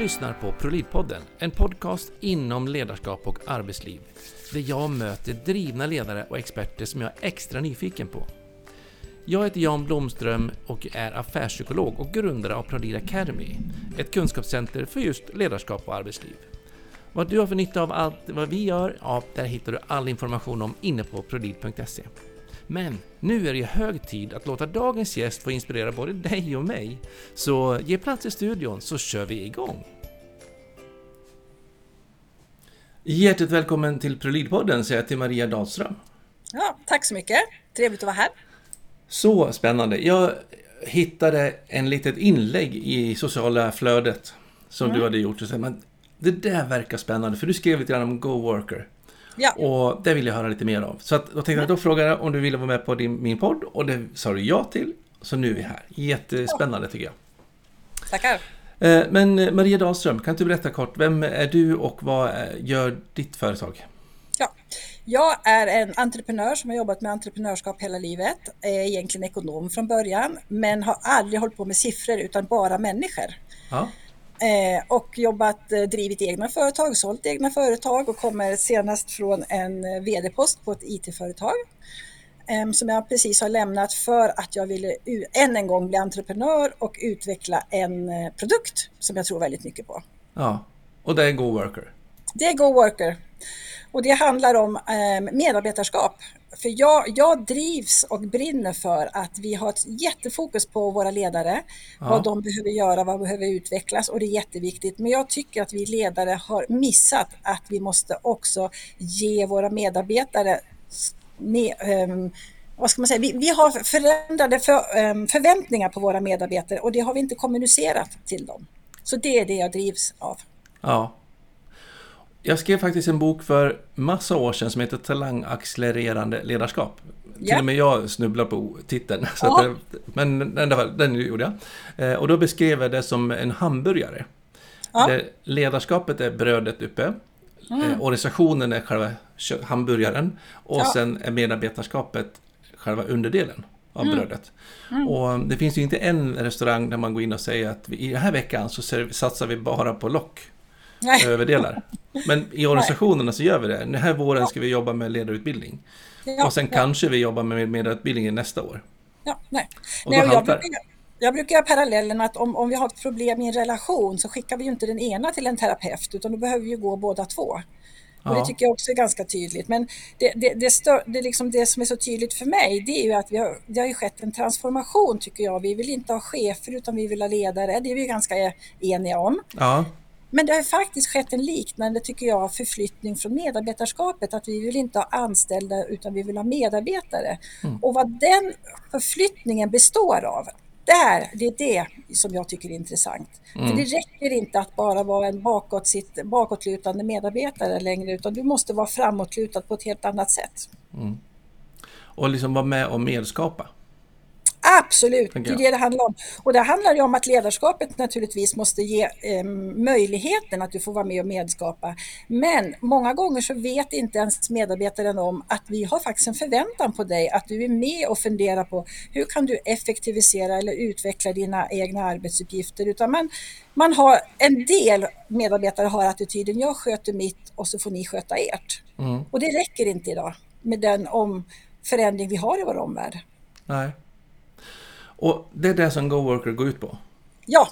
lyssnar på ProLid-podden, en podcast inom ledarskap och arbetsliv. Där jag möter drivna ledare och experter som jag är extra nyfiken på. Jag heter Jan Blomström och är affärspsykolog och grundare av ProLid Academy, ett kunskapscenter för just ledarskap och arbetsliv. Vad du har för nytta av allt vad vi gör, ja, där hittar du all information om inne på prolid.se. Men nu är det hög tid att låta dagens gäst få inspirera både dig och mig. Så ge plats i studion så kör vi igång! Hjärtligt välkommen till Prolidpodden säger jag till Maria Dahlström. Ja, tack så mycket. Trevligt att vara här. Så spännande. Jag hittade en litet inlägg i sociala flödet som mm. du hade gjort. Men det där verkar spännande, för du skrev lite grann om Go Worker. Ja. Och det vill jag höra lite mer av. Så att, då tänkte jag, då frågade jag om du ville vara med på din, min podd och det sa du ja till. Så nu är vi här. Jättespännande tycker jag. Tackar. Eh, men eh, Maria Dahlström, kan du berätta kort, vem är du och vad eh, gör ditt företag? Ja, jag är en entreprenör som har jobbat med entreprenörskap hela livet. Är egentligen ekonom från början, men har aldrig hållit på med siffror utan bara människor. Ja. Eh, och jobbat, eh, drivit egna företag, sålt egna företag och kommer senast från en eh, vd-post på ett IT-företag eh, som jag precis har lämnat för att jag ville än en gång bli entreprenör och utveckla en produkt som jag tror väldigt mycket på. Ja, och det är Go Worker? Det är Go Worker. Och det handlar om medarbetarskap. För jag, jag drivs och brinner för att vi har ett jättefokus på våra ledare, ja. vad de behöver göra, vad behöver utvecklas och det är jätteviktigt. Men jag tycker att vi ledare har missat att vi måste också ge våra medarbetare um, vad ska man säga, vi, vi har förändrade för, um, förväntningar på våra medarbetare och det har vi inte kommunicerat till dem. Så det är det jag drivs av. Ja, jag skrev faktiskt en bok för massa år sedan som heter Talangaccelererande ledarskap. Yeah. Till och med jag snubblar på titeln. Så att, men den, den gjorde jag. Eh, och då beskrev jag det som en hamburgare. Ja. ledarskapet är brödet uppe. Mm. Eh, organisationen är själva hamburgaren. Och ja. sen är medarbetarskapet själva underdelen av mm. brödet. Mm. Och det finns ju inte en restaurang där man går in och säger att vi, i den här veckan så satsar vi bara på lock. Nej. överdelar. Men i organisationerna så gör vi det. Den här våren ska vi jobba med ledarutbildning. Ja, och sen ja. kanske vi jobbar med ledarutbildningen nästa år. Ja, nej. nej jag, brukar, jag brukar göra parallellen att om, om vi har ett problem i en relation så skickar vi ju inte den ena till en terapeut utan då behöver vi gå båda två. Och Det tycker jag också är ganska tydligt. Men det, det, det, stör, det, liksom det som är så tydligt för mig det är ju att vi har, det har ju skett en transformation tycker jag. Vi vill inte ha chefer utan vi vill ha ledare. Det är vi ganska eniga om. Ja. Men det har faktiskt skett en liknande, tycker jag, förflyttning från medarbetarskapet. Att vi vill inte ha anställda utan vi vill ha medarbetare. Mm. Och vad den förflyttningen består av, där, det är det som jag tycker är intressant. Mm. För det räcker inte att bara vara en bakåt, sitt, bakåtlutande medarbetare längre utan du måste vara framåtlutad på ett helt annat sätt. Mm. Och liksom vara med och medskapa. Absolut, det är det det handlar om. Och det handlar ju om att ledarskapet naturligtvis måste ge eh, möjligheten att du får vara med och medskapa. Men många gånger så vet inte ens medarbetaren om att vi har faktiskt en förväntan på dig att du är med och funderar på hur kan du effektivisera eller utveckla dina egna arbetsuppgifter. Utan man, man har en del medarbetare har attityden jag sköter mitt och så får ni sköta ert. Mm. Och det räcker inte idag med den om förändring vi har i vår omvärld. Nej. Och det är det som GoWorker går ut på? Ja,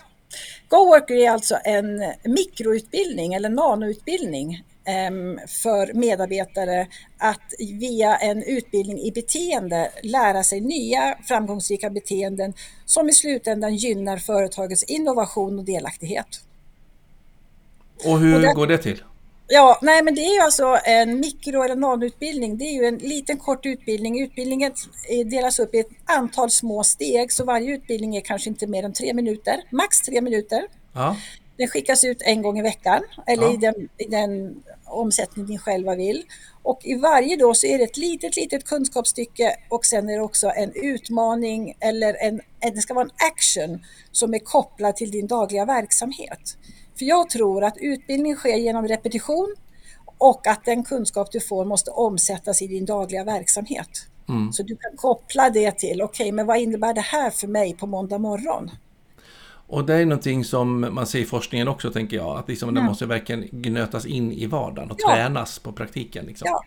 GoWorker är alltså en mikroutbildning eller nanoutbildning ehm, för medarbetare att via en utbildning i beteende lära sig nya framgångsrika beteenden som i slutändan gynnar företagets innovation och delaktighet. Och hur och det, går det till? Ja, nej men det är ju alltså en mikro eller nanoutbildning. Det är ju en liten kort utbildning. Utbildningen delas upp i ett antal små steg så varje utbildning är kanske inte mer än tre minuter, max tre minuter. Ja. Den skickas ut en gång i veckan eller ja. i, den, i den omsättning ni själva vill. Och i varje då så är det ett litet, litet kunskapsstycke och sen är det också en utmaning eller en, det ska vara en action som är kopplad till din dagliga verksamhet. För jag tror att utbildning sker genom repetition och att den kunskap du får måste omsättas i din dagliga verksamhet. Mm. Så du kan koppla det till, okej, okay, men vad innebär det här för mig på måndag morgon? Och det är någonting som man ser i forskningen också, tänker jag. Att liksom mm. det måste verkligen gnötas in i vardagen och ja. tränas på praktiken. Liksom. Ja.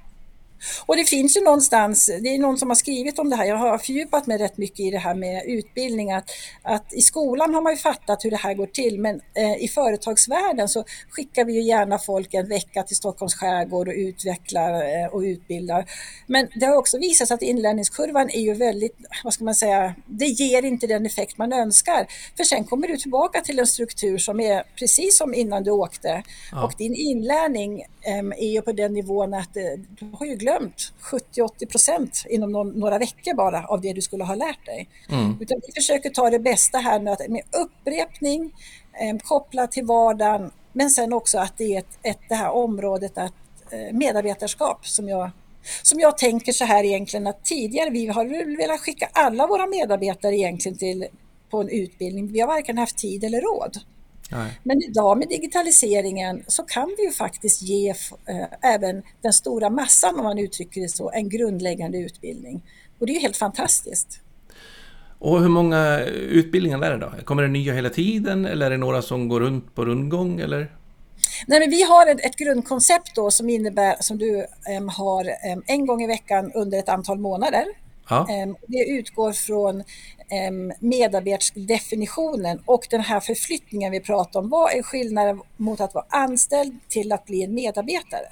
Och det finns ju någonstans, det är någon som har skrivit om det här, jag har fördjupat mig rätt mycket i det här med utbildning, att, att i skolan har man ju fattat hur det här går till, men eh, i företagsvärlden så skickar vi ju gärna folk en vecka till Stockholms skärgård och utvecklar eh, och utbildar. Men det har också visat sig att inlärningskurvan är ju väldigt, vad ska man säga, det ger inte den effekt man önskar. För sen kommer du tillbaka till en struktur som är precis som innan du åkte ja. och din inlärning eh, är ju på den nivån att eh, du har ju glömt glömt 70-80 procent inom någon, några veckor bara av det du skulle ha lärt dig. Mm. Utan vi försöker ta det bästa här med, med upprepning, eh, kopplat till vardagen, men sen också att det är ett, ett, det här området att eh, medarbetarskap som jag som jag tänker så här egentligen att tidigare vi har velat skicka alla våra medarbetare egentligen till på en utbildning. Vi har varken haft tid eller råd. Nej. Men idag med digitaliseringen så kan vi ju faktiskt ge eh, även den stora massan, om man uttrycker det så, en grundläggande utbildning. Och det är ju helt fantastiskt. Och hur många utbildningar är det då? Kommer det nya hela tiden eller är det några som går runt på rundgång? Eller? Nej, men vi har ett, ett grundkoncept då som innebär som du um, har um, en gång i veckan under ett antal månader. Ja. Um, det utgår från medarbetarsdefinitionen och den här förflyttningen vi pratar om. Vad är skillnaden mot att vara anställd till att bli en medarbetare?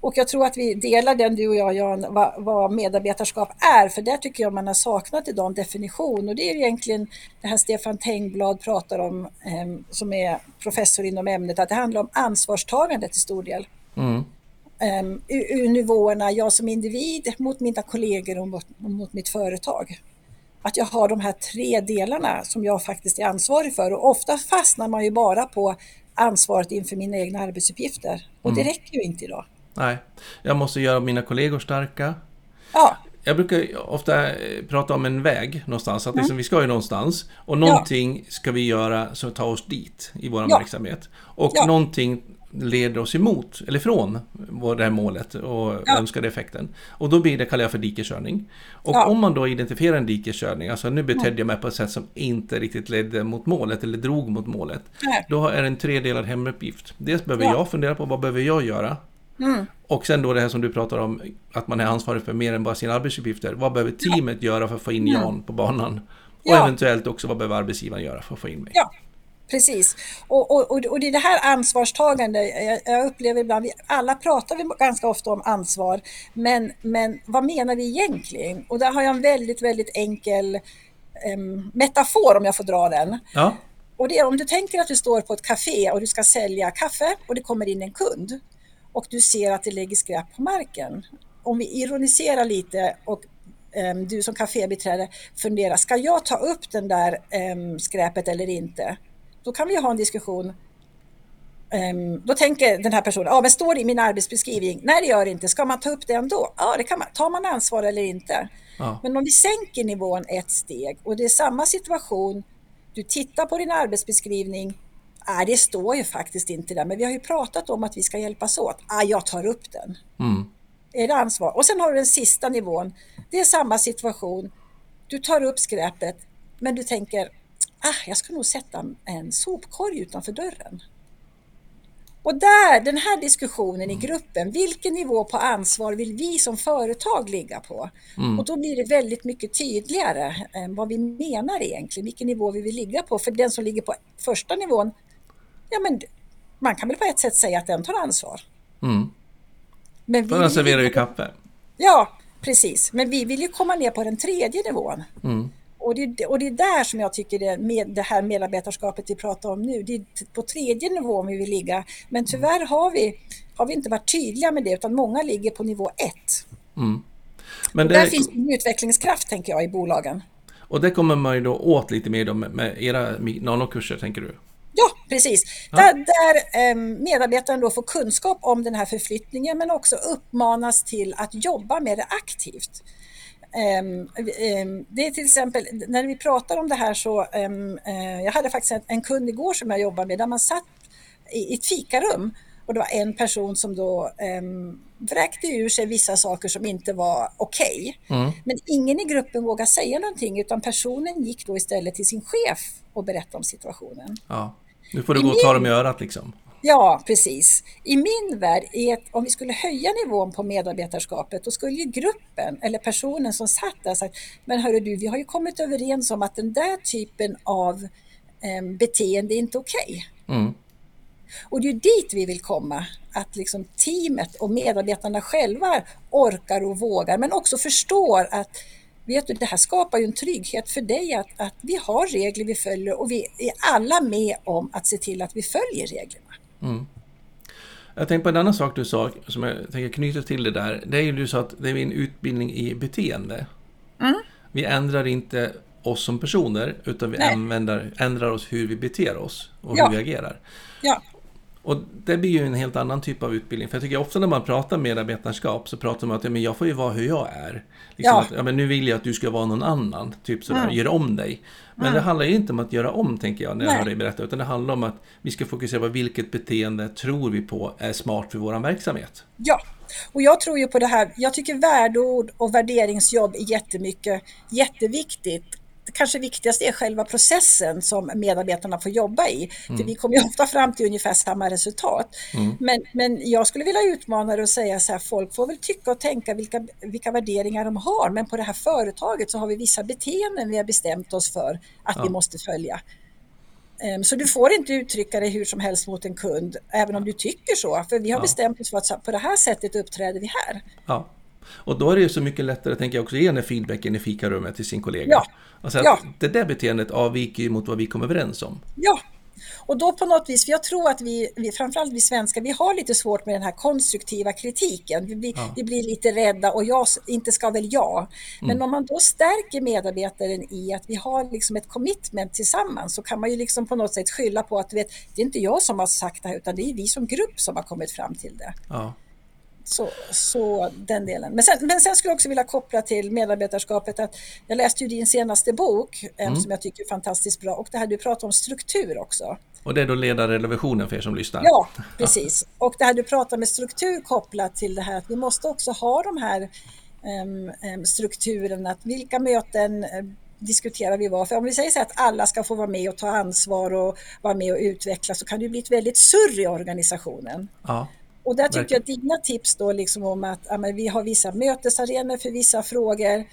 Och jag tror att vi delar den du och jag Jan, vad, vad medarbetarskap är, för där tycker jag man har saknat idag en definition och det är egentligen det här Stefan Tengblad pratar om, eh, som är professor inom ämnet, att det handlar om ansvarstagande till stor del. Mm. Um, ur, ur nivåerna, jag som individ mot mina kollegor och mot, mot mitt företag att jag har de här tre delarna som jag faktiskt är ansvarig för och ofta fastnar man ju bara på ansvaret inför mina egna arbetsuppgifter och det mm. räcker ju inte idag. Nej, jag måste göra mina kollegor starka. Ja. Jag brukar ofta eh, prata om en väg någonstans, att liksom, mm. vi ska ju någonstans och någonting ja. ska vi göra som tar oss dit i vår ja. verksamhet. Och ja. någonting leder oss emot, eller från, det här målet och ja. önskade effekten. Och då blir det, kallar jag för dikeskörning. Och ja. om man då identifierar en dikeskörning, alltså nu betedde jag mig på ett sätt som inte riktigt ledde mot målet eller drog mot målet. Nej. Då är det en tredelad hemuppgift. Dels behöver ja. jag fundera på vad behöver jag göra? Mm. Och sen då det här som du pratar om, att man är ansvarig för mer än bara sina arbetsuppgifter. Vad behöver teamet göra för att få in mm. Jan på banan? Och eventuellt också vad behöver arbetsgivaren göra för att få in mig? Precis. Och, och, och det är det här ansvarstagande, jag, jag upplever ibland, vi alla pratar vi ganska ofta om ansvar, men, men vad menar vi egentligen? Och där har jag en väldigt, väldigt enkel eh, metafor om jag får dra den. Ja. Och det är om du tänker att du står på ett café och du ska sälja kaffe och det kommer in en kund och du ser att det ligger skräp på marken. Om vi ironiserar lite och um, du som kafébiträde funderar, ska jag ta upp den där um, skräpet eller inte? Då kan vi ha en diskussion. Um, då tänker den här personen, ja men står det i min arbetsbeskrivning? Nej det gör det inte. Ska man ta upp det ändå? Ja det kan man. Tar man ansvar eller inte? Ja. Men om vi sänker nivån ett steg och det är samma situation, du tittar på din arbetsbeskrivning, Nej, det står ju faktiskt inte där, men vi har ju pratat om att vi ska hjälpas åt. Ah, jag tar upp den. Mm. Är det ansvar? Och sen har du den sista nivån. Det är samma situation. Du tar upp skräpet, men du tänker, ah, jag ska nog sätta en sopkorg utanför dörren. Och där, den här diskussionen i mm. gruppen, vilken nivå på ansvar vill vi som företag ligga på? Mm. Och då blir det väldigt mycket tydligare vad vi menar egentligen, vilken nivå vi vill ligga på. För den som ligger på första nivån, ja men man kan väl på ett sätt säga att den tar ansvar. Mm. Men För den serverar ju kaffe. Ja, precis. Men vi vill ju komma ner på den tredje nivån. Mm. Och det, och det är där som jag tycker det, med, det här medarbetarskapet vi pratar om nu, det är på tredje nivån vi vill ligga. Men tyvärr har vi, har vi inte varit tydliga med det utan många ligger på nivå ett. Mm. Men det... Där finns en utvecklingskraft tänker jag i bolagen. Och det kommer man ju då åt lite mer med, med era nanokurser tänker du? Ja, precis. Ja. Där, där eh, medarbetaren då får kunskap om den här förflyttningen men också uppmanas till att jobba med det aktivt. Um, um, det är till exempel, när vi pratar om det här så, um, uh, jag hade faktiskt en, kund igår som jag jobbar med där man satt i, i ett fikarum och det var en person som då um, vräkte ur sig vissa saker som inte var okej. Okay. Mm. Men ingen i gruppen vågade säga någonting utan personen gick då istället till sin chef och berättade om situationen. Ja, nu får du I gå och ta dem i örat liksom. Ja, precis. I min värld, är att om vi skulle höja nivån på medarbetarskapet, då skulle ju gruppen eller personen som satt där sagt, men hörru du, vi har ju kommit överens om att den där typen av eh, beteende är inte okej. Okay. Mm. Och det är dit vi vill komma, att liksom teamet och medarbetarna själva orkar och vågar, men också förstår att vet du, det här skapar ju en trygghet för dig att, att vi har regler vi följer och vi är alla med om att se till att vi följer reglerna. Mm. Jag tänkte på en annan sak du sa, som jag tänker knyta till det där. Det är ju du sa att det är en utbildning i beteende. Mm. Vi ändrar inte oss som personer, utan vi ändrar, ändrar oss hur vi beter oss och ja. hur vi agerar. Ja. Och det blir ju en helt annan typ av utbildning. För jag tycker ofta när man pratar medarbetarskap så pratar man att ja, men jag får ju vara hur jag är. Liksom ja. Att, ja, men nu vill jag att du ska vara någon annan, typ sådär, mm. gör om dig. Men mm. det handlar ju inte om att göra om, tänker jag, när jag hör dig berätta. Utan det handlar om att vi ska fokusera på vilket beteende tror vi på är smart för vår verksamhet. Ja, och jag tror ju på det här. Jag tycker värdeord och värderingsjobb är jättemycket, jätteviktigt kanske viktigaste är själva processen som medarbetarna får jobba i. Mm. För vi kommer ju ofta fram till ungefär samma resultat. Mm. Men, men jag skulle vilja utmana det och säga så här, folk får väl tycka och tänka vilka, vilka värderingar de har, men på det här företaget så har vi vissa beteenden vi har bestämt oss för att ja. vi måste följa. Ehm, så du får inte uttrycka dig hur som helst mot en kund, även om du tycker så. För vi har ja. bestämt oss för att på det här sättet uppträder vi här. Ja. Och då är det ju så mycket lättare, tänker jag också, ge den feedbacken i fikarummet till sin kollega. Ja. Alltså ja. det där beteendet avviker ju mot vad vi kom överens om. Ja, och då på något vis, för jag tror att vi, vi framförallt vi svenskar, vi har lite svårt med den här konstruktiva kritiken. Vi blir, ja. vi blir lite rädda och jag, inte ska väl jag. Men mm. om man då stärker medarbetaren i att vi har liksom ett commitment tillsammans så kan man ju liksom på något sätt skylla på att vet, det är inte jag som har sagt det här utan det är vi som grupp som har kommit fram till det. Ja. Så, så den delen. Men sen, men sen skulle jag också vilja koppla till medarbetarskapet att jag läste ju din senaste bok mm. som jag tycker är fantastiskt bra och det här du pratar om struktur också. Och det är då ledarrelationen för er som lyssnar? Ja, precis. Och det här du pratar med struktur kopplat till det här att vi måste också ha de här um, strukturerna, att vilka möten uh, diskuterar vi vad. För om vi säger så att alla ska få vara med och ta ansvar och vara med och utveckla så kan det bli ett väldigt surr i organisationen. Ja. Och där tycker jag att dina tips då liksom om att ja, vi har vissa mötesarenor för vissa frågor,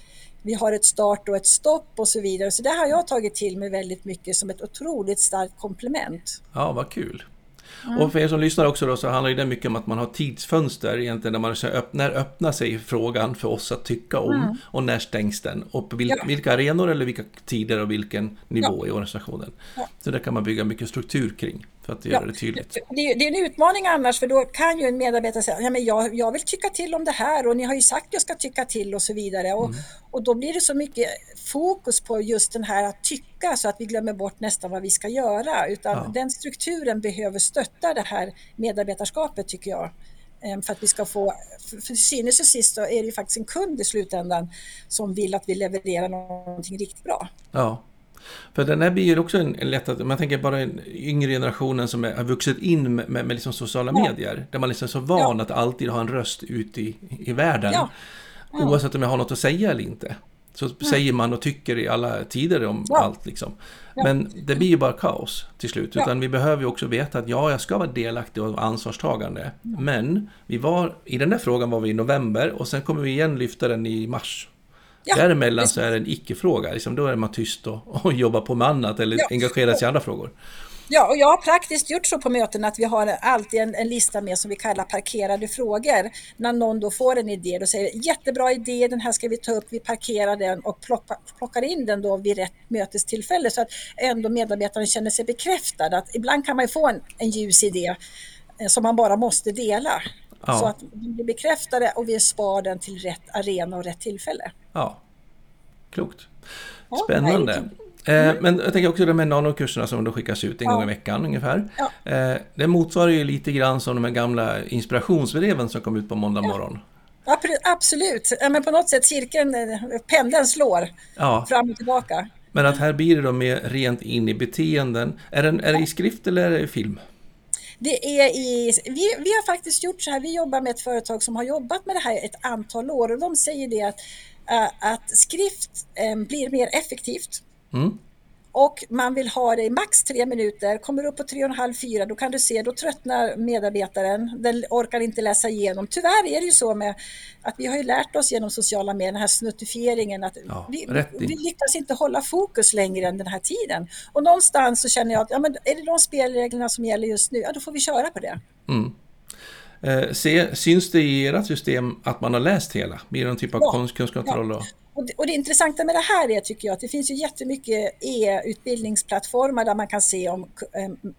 vi har ett start och ett stopp och så vidare. Så det har jag tagit till mig väldigt mycket som ett otroligt starkt komplement. Ja, vad kul. Mm. Och för er som lyssnar också då så handlar det mycket om att man har tidsfönster egentligen när man säger när öppnar sig frågan för oss att tycka om mm. och när stängs den och på vilka, ja. vilka arenor eller vilka tider och vilken nivå ja. i organisationen. Ja. Så där kan man bygga mycket struktur kring för att göra det tydligt. Det, det, är en utmaning annars för då kan ju en medarbetare säga ja, men jag, jag vill tycka till om det här och ni har ju sagt att jag ska tycka till och så vidare. Och, mm. och då blir det så mycket fokus på just den här att tycka så att vi glömmer bort nästan vad vi ska göra. Utan den strukturen behöver stötta det här medarbetarskapet tycker jag ehm, för att vi ska få, för till synes och sist så är det ju faktiskt en kund i slutändan som vill att vi levererar någonting riktigt bra. Ja, för den här blir ju också en, en lätt att, man tänker bara den yngre generationen som är, har vuxit in med, med, med liksom sociala ja. medier. Där man liksom är så van ja. att alltid ha en röst ute i, i världen. Ja. Oavsett om jag har något att säga eller inte. Så säger man och tycker i alla tider om allt liksom. Men det blir ju bara kaos till slut. Utan vi behöver ju också veta att ja, jag ska vara delaktig och ansvarstagande. Men vi var, i den där frågan var vi i november och sen kommer vi igen lyfta den i mars. Ja, Däremellan så är det en icke-fråga. Liksom, då är man tyst och, och jobbar på med annat eller ja. engagerar sig i andra frågor. Ja, och jag har praktiskt gjort så på möten att vi har alltid en, en, lista med som vi kallar parkerade frågor. När någon då får en idé, då säger jättebra idé, den här ska vi ta upp, vi parkerar den och plockar, plockar in den då vid rätt mötestillfälle så att ändå medarbetaren känner sig bekräftad. Att ibland kan man få en, en ljus idé eh, som man bara måste dela. Ja. Så att vi blir bekräftade och vi spar den till rätt arena och rätt tillfälle. Ja, klokt. Spännande. Ja, mm. Men jag tänker också de här nanokurserna som då skickas ut en ja. gång i veckan ungefär. Ja. Eh, det motsvarar ju lite grann som de här gamla inspirationsbreven som kom ut på måndag morgon. Absolut, ja, men på något sätt cirkeln, eh, pendeln slår fram och tillbaka. Men att här blir det då mer rent in i beteenden. Är, den, är det i skrift eller är det i film? Det är i, vi, vi har faktiskt gjort så här, vi jobbar med ett företag som har jobbat med det här ett antal år och de säger det att, att skrift blir mer effektivt. Mm och man vill ha det i max tre minuter, kommer upp på tre och en halv, fyra, då kan du se, då tröttnar medarbetaren, den orkar inte läsa igenom. Tyvärr är det ju så med att vi har ju lärt oss genom sociala medier, den här snuttifieringen, att ja, vi, vi, lyckas inte hålla fokus längre än den här tiden. Och någonstans så känner jag att ja, men är det de spelreglerna som gäller just nu, ja då får vi köra på det. Mm. Eh, se, syns det i ert system att man har läst hela? Blir det någon typ av ja, kunskapskontroll? Ja. Och det, och det intressanta med det här är, tycker jag, att det finns ju jättemycket e-utbildningsplattformar där man kan se om,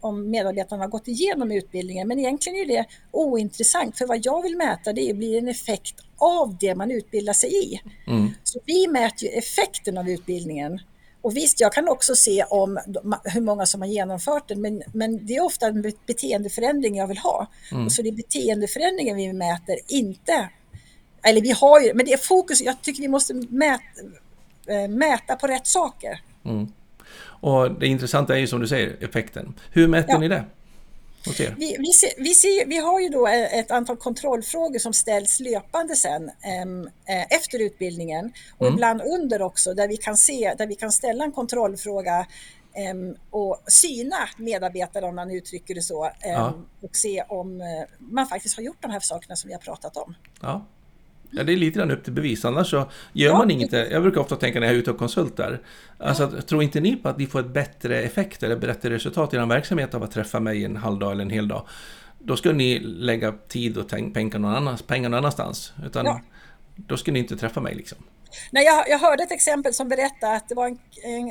om medarbetarna har gått igenom utbildningen. Men egentligen är det ointressant, för vad jag vill mäta det är, blir en effekt av det man utbildar sig i. Mm. Så vi mäter ju effekten av utbildningen. Och visst, jag kan också se om hur många som har genomfört den, men, men det är ofta en beteendeförändring jag vill ha. Mm. Och så det är beteendeförändringen vi mäter, inte eller vi har ju, men det är fokus, jag tycker vi måste mäta, eh, mäta på rätt saker. Mm. Och det intressanta är ju som du säger, effekten. Hur mäter ja. ni det? Vi, vi, ser, vi, ser, vi har ju då ett antal kontrollfrågor som ställs löpande sen äm, äh, efter utbildningen och mm. ibland under också där vi kan se, där vi kan ställa en kontrollfråga äm, och syna medarbetare om man uttrycker det så äm, ja. och se om äh, man faktiskt har gjort de här sakerna som vi har pratat om. Ja. Ja, det är lite grann upp till bevis, annars så gör ja. man inget. Jag brukar ofta tänka när jag är ute och konsultar, alltså, ja. tror inte ni på att ni får ett bättre effekt eller bättre resultat i er verksamhet av att träffa mig en halv dag eller en hel dag? Då ska ni lägga tid och pengar någon, annans, pengar någon annanstans. Utan ja. då ska ni inte träffa mig liksom. Nej, jag, jag hörde ett exempel som berättade att det var en,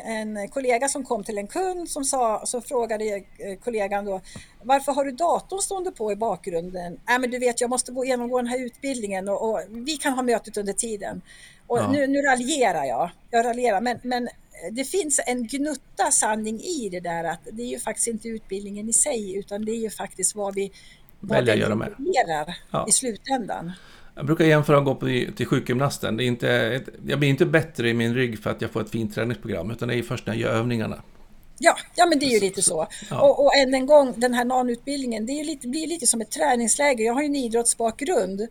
en, en, kollega som kom till en kund som sa, så frågade eh, kollegan då varför har du datorn stående på i bakgrunden? Nej, men du vet, jag måste gå genomgå den här utbildningen och, och vi kan ha mötet under tiden. Och ja. nu, nu raljerar jag, jag raljerar, men, men det finns en gnutta sanning i det där att det är ju faktiskt inte utbildningen i sig utan det är ju faktiskt vad vi väljer att göra med. Ja. i slutändan. Jag brukar jämföra att gå på, till sjukgymnasten. Det är inte jag blir inte bättre i min rygg för att jag får ett fint träningsprogram, utan det är först när jag gör övningarna. Ja, ja men det är ju lite så. Ja. Och, och än en gång, den här NAN-utbildningen, det är lite, blir lite som ett träningsläger. Jag har ju en idrottsbakgrund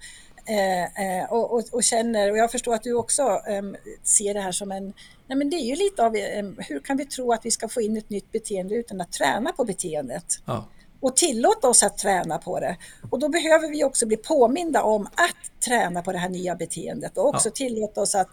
eh, eh, och, och, och, känner, och jag förstår att du också eh, ser det här som en... Nej, men det är ju lite av, hur kan vi tro att vi ska få in ett nytt beteende utan att träna på beteendet? Ja och tillåta oss att träna på det. Och då behöver vi också bli påminda om att träna på det här nya beteendet och också ja. tillåta oss att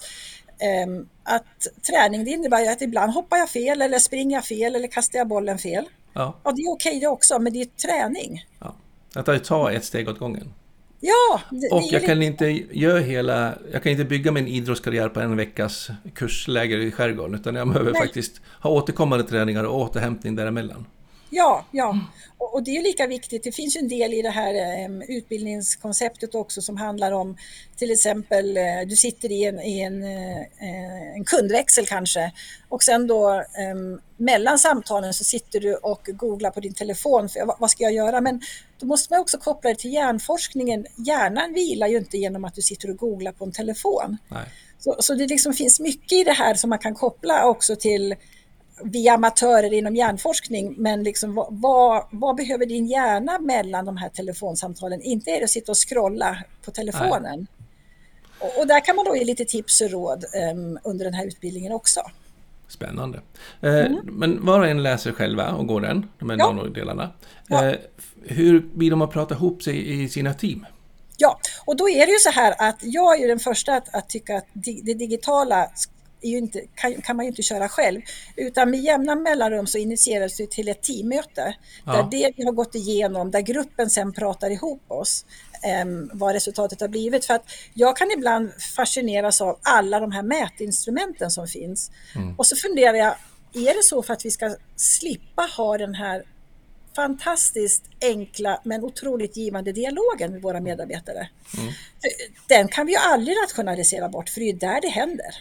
um, att träning det innebär ju att ibland hoppar jag fel eller springer jag fel eller kastar jag bollen fel. Ja, ja det är okej det också, men det är träning. Ja. Att ta ett steg åt gången. Ja, det, och jag kan inte göra hela, jag kan inte bygga min idrottskarriär på en veckas kursläger i skärgården, utan jag behöver Nej. faktiskt ha återkommande träningar och återhämtning däremellan. Ja, ja. Mm. Och, och, det är lika viktigt. Det finns en del i det här um, utbildningskonceptet också som handlar om till exempel uh, du sitter i en, i en, uh, en kundväxel kanske och sen då um, mellan samtalen så sitter du och googlar på din telefon. För, vad, vad ska jag göra? Men då måste man också koppla det till hjärnforskningen. Hjärnan vilar ju inte genom att du sitter och googlar på en telefon. Nej. Så, så det liksom finns mycket i det här som man kan koppla också till vi är amatörer inom hjärnforskning, men liksom, vad, vad, behöver din hjärna mellan de här telefonsamtalen? Inte är det att sitta och scrolla på telefonen. Och, och, där kan man då ge lite tips och råd um, under den här utbildningen också. Spännande. Eh, mm. Men var och en läser själva och går den, de här ja. nanodelarna. Ja. Eh, hur blir de att prata ihop sig i sina team? Ja, och då är det ju så här att jag är den första att, att tycka att det digitala inte, kan, kan, man ju inte köra själv. Utan med jämna mellanrum så initieras det till ett teammöte. Ja. Där det vi har gått igenom, där gruppen sen pratar ihop oss. Um, vad resultatet har blivit. För att jag kan ibland fascineras av alla de här mätinstrumenten som finns. Mm. Och så funderar jag, är det så för att vi ska slippa ha den här fantastiskt enkla men otroligt givande dialogen med våra medarbetare. Mm. Den kan vi ju aldrig rationalisera bort för det är där det händer.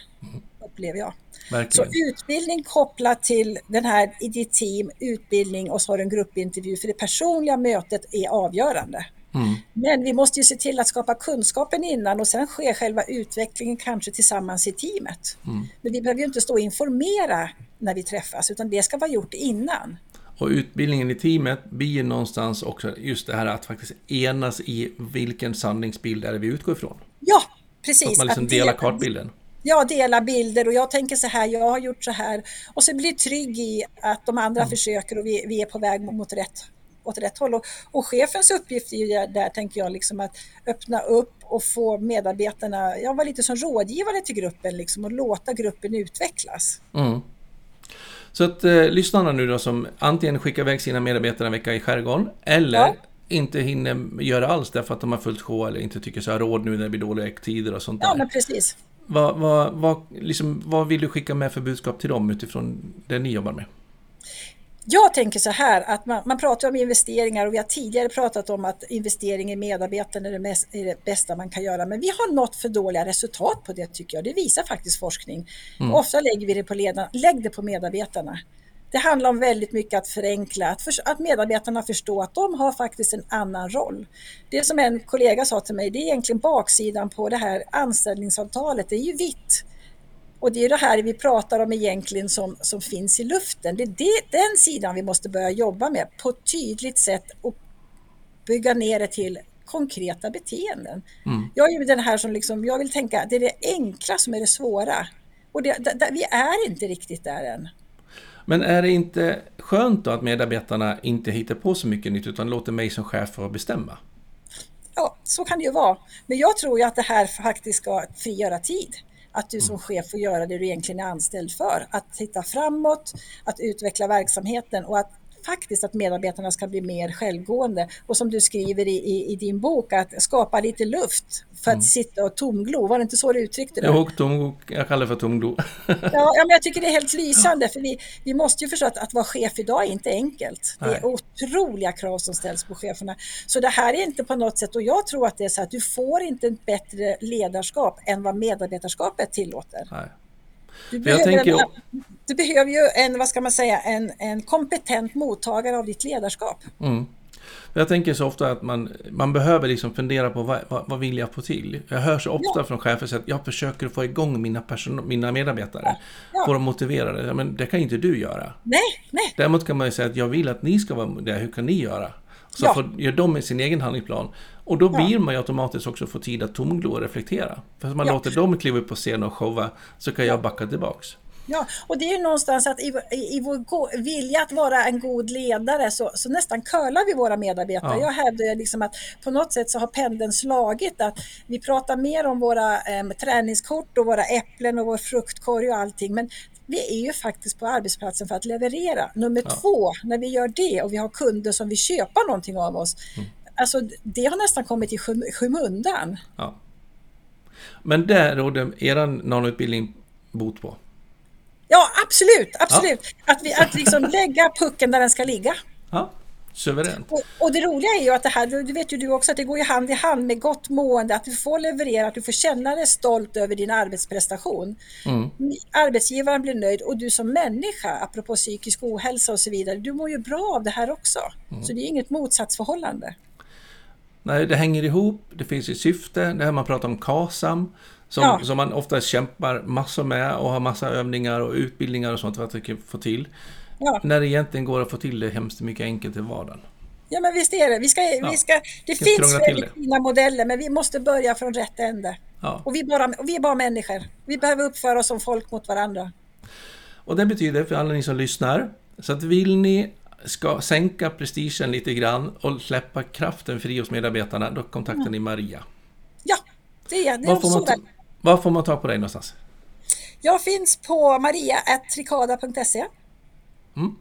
Upplever jag. Verkligen. Så utbildning kopplat till den här i ditt team, utbildning och så har du en gruppintervju för det personliga mötet är avgörande. Mm. Men vi måste ju se till att skapa kunskapen innan och sen sker själva utvecklingen kanske tillsammans i teamet. Mm. Men vi behöver ju inte stå och informera när vi träffas utan det ska vara gjort innan. Och utbildningen i teamet blir någonstans också just det här att faktiskt enas i vilken sanningsbild är det vi utgår ifrån. Ja, precis. Så att man liksom delar kartbilden. Ja, dela bilder och jag tänker så här, jag har gjort så här. Och så blir trygg i att de andra mm. försöker och vi, vi är på väg mot rätt åt rätt håll. Och, och chefens uppgift är ju där, där, tänker jag, liksom att öppna upp och få medarbetarna, jag var lite som rådgivare till gruppen liksom, och låta gruppen utvecklas. Mm. Så att eh, lyssnarna nu då som antingen skickar iväg sina medarbetare en vecka i skärgården eller ja. Inte hinner göra alls därför att de har fullt sjå eller inte tycker sig ha råd nu när det blir dåliga tider och sånt där. Ja, men precis. Vad, vad, vad, liksom, vad vill du skicka med för budskap till dem utifrån det ni jobbar med? Jag tänker så här att man, man, pratar om investeringar och vi har tidigare pratat om att investering i medarbetarna är det, mest, är det bästa man kan göra. Men vi har nått för dåliga resultat på det tycker jag. Det visar faktiskt forskning. Mm. Ofta lägger vi det på ledarna. Lägg det på medarbetarna. Det handlar om väldigt mycket att förenkla, att, för, att medarbetarna förstår att de har faktiskt en annan roll. Det som en kollega sa till mig, det är egentligen baksidan på det här anställningsavtalet, det är ju vitt. Och det är det här vi pratar om egentligen som, som finns i luften. Det är det, den sidan vi måste börja jobba med på ett tydligt sätt och bygga ner det till konkreta beteenden. Mm. Jag är ju den här som liksom, jag vill tänka, det är det enkla som är det svåra. Och det, det, vi är inte riktigt där än. Men är det inte skönt då att medarbetarna inte hittar på så mycket nytt utan låter mig som chef få bestämma? Ja, så kan det ju vara. Men jag tror ju att det här faktiskt ska frigöra tid. Att du som chef får göra det du egentligen är anställd för. Att titta framåt, att utveckla verksamheten och att faktiskt att medarbetarna ska bli mer självgående. Och som du skriver i, i, i din bok, att skapa lite luft för att mm. sitta och tomglo. Var det inte så du uttryckte det? Jo, tom, jag kallar det för tomglo. ja, ja, men jag tycker det är helt lysande, för vi, vi måste ju förstå att, att vara chef idag är inte enkelt. Nej. Det är otroliga krav som ställs på cheferna. Så det här är inte på något sätt, och jag tror att det är så att du får inte ett bättre ledarskap än vad medarbetarskapet tillåter. Nej. Du behöver, tänker... en, du behöver ju en, vad ska man säga, en, en kompetent mottagare av ditt ledarskap. Mm. Jag tänker så ofta att man, man behöver liksom fundera på vad, vad, vad vill jag få till? Jag hör så ofta ja. från chefer att jag försöker få igång mina, person, mina medarbetare. Ja. Ja. Få dem motiverade. Men det kan inte du göra. Nej, nej. Däremot kan man ju säga att jag vill att ni ska vara det. Hur kan ni göra? Så ja. får, gör de sin egen handlingsplan. Och då blir man ju automatiskt också få tid att tomglo och reflektera. För att man låter dem kliva upp på scen och showa så kan jag backa tillbaks. Ja, och det är ju någonstans att i, i, i vår vilja att vara en god ledare så, så nästan curlar vi våra medarbetare. Ja. Jag hävdar liksom att på något sätt så har pendeln slagit att vi pratar mer om våra eh, träningskort och våra äpplen och vår fruktkorg och allting. Men vi är ju faktiskt på arbetsplatsen för att leverera. Nummer ja. två, när vi gör det och vi har kunder som vill köpa någonting av oss. Mm. Alltså det har nästan kommit i skym skymundan. Ja. Men där råder er nanoutbildning bot på? Ja, absolut, absolut. Ja. Att, vi, att liksom lägga pucken där den ska ligga. Ja, suveränt. Och, och, det roliga är ju att det här, det vet ju du också, att det går ju hand i hand med gott mående, att du får leverera, att du får känna dig stolt över din arbetsprestation. Mm. Arbetsgivaren blir nöjd och du som människa, apropå psykisk ohälsa och så vidare, du mår ju bra av det här också. Mm. Så det är inget motsatsförhållande. Nej, det hänger ihop, det finns ett syfte, det här man pratar om KASAM, som, ja. som man oftast kämpar massor med och har massa övningar och utbildningar och sånt för att få till. Ja. När det egentligen går att få till det hemskt mycket enkelt i vardagen. Ja men visst är det. Vi ska, ja. vi ska, det ska finns väldigt fina modeller men vi måste börja från rätt ände. Ja. Och vi, bara, vi är bara människor. Vi behöver uppföra oss som folk mot varandra. Och det betyder för alla ni som lyssnar, så att vill ni ska sänka prestigen lite grann och släppa kraften fri hos medarbetarna, då kontaktar mm. ni Maria. Ja, det är, det är så var får man ta på dig någonstans? Jag finns på maria.trikada.se mm.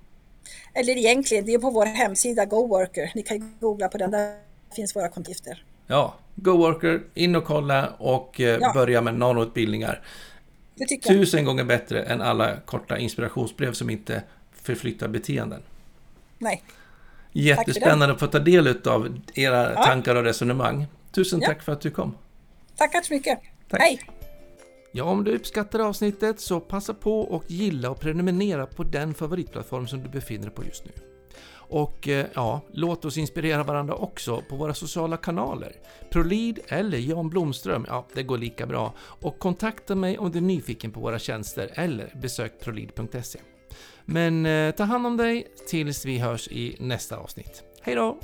Eller egentligen, det är på vår hemsida GoWorker. Ni kan googla på den, där finns våra kontakter. Ja, GoWorker, in och kolla och eh, ja. börja med nanoutbildningar. Tusen jag. gånger bättre än alla korta inspirationsbrev som inte förflyttar beteenden. Nej. Jättespännande att få ta del av era ja. tankar och resonemang. Tusen ja. tack för att du kom. Tackar så mycket. Tack. Hej! Ja, om du uppskattar avsnittet så passa på och gilla och prenumerera på den favoritplattform som du befinner dig på just nu. Och eh, ja, låt oss inspirera varandra också på våra sociala kanaler. Prolid eller Jan Blomström, ja det går lika bra. Och kontakta mig om du är nyfiken på våra tjänster eller besök prolid.se. Men eh, ta hand om dig tills vi hörs i nästa avsnitt. Hej då!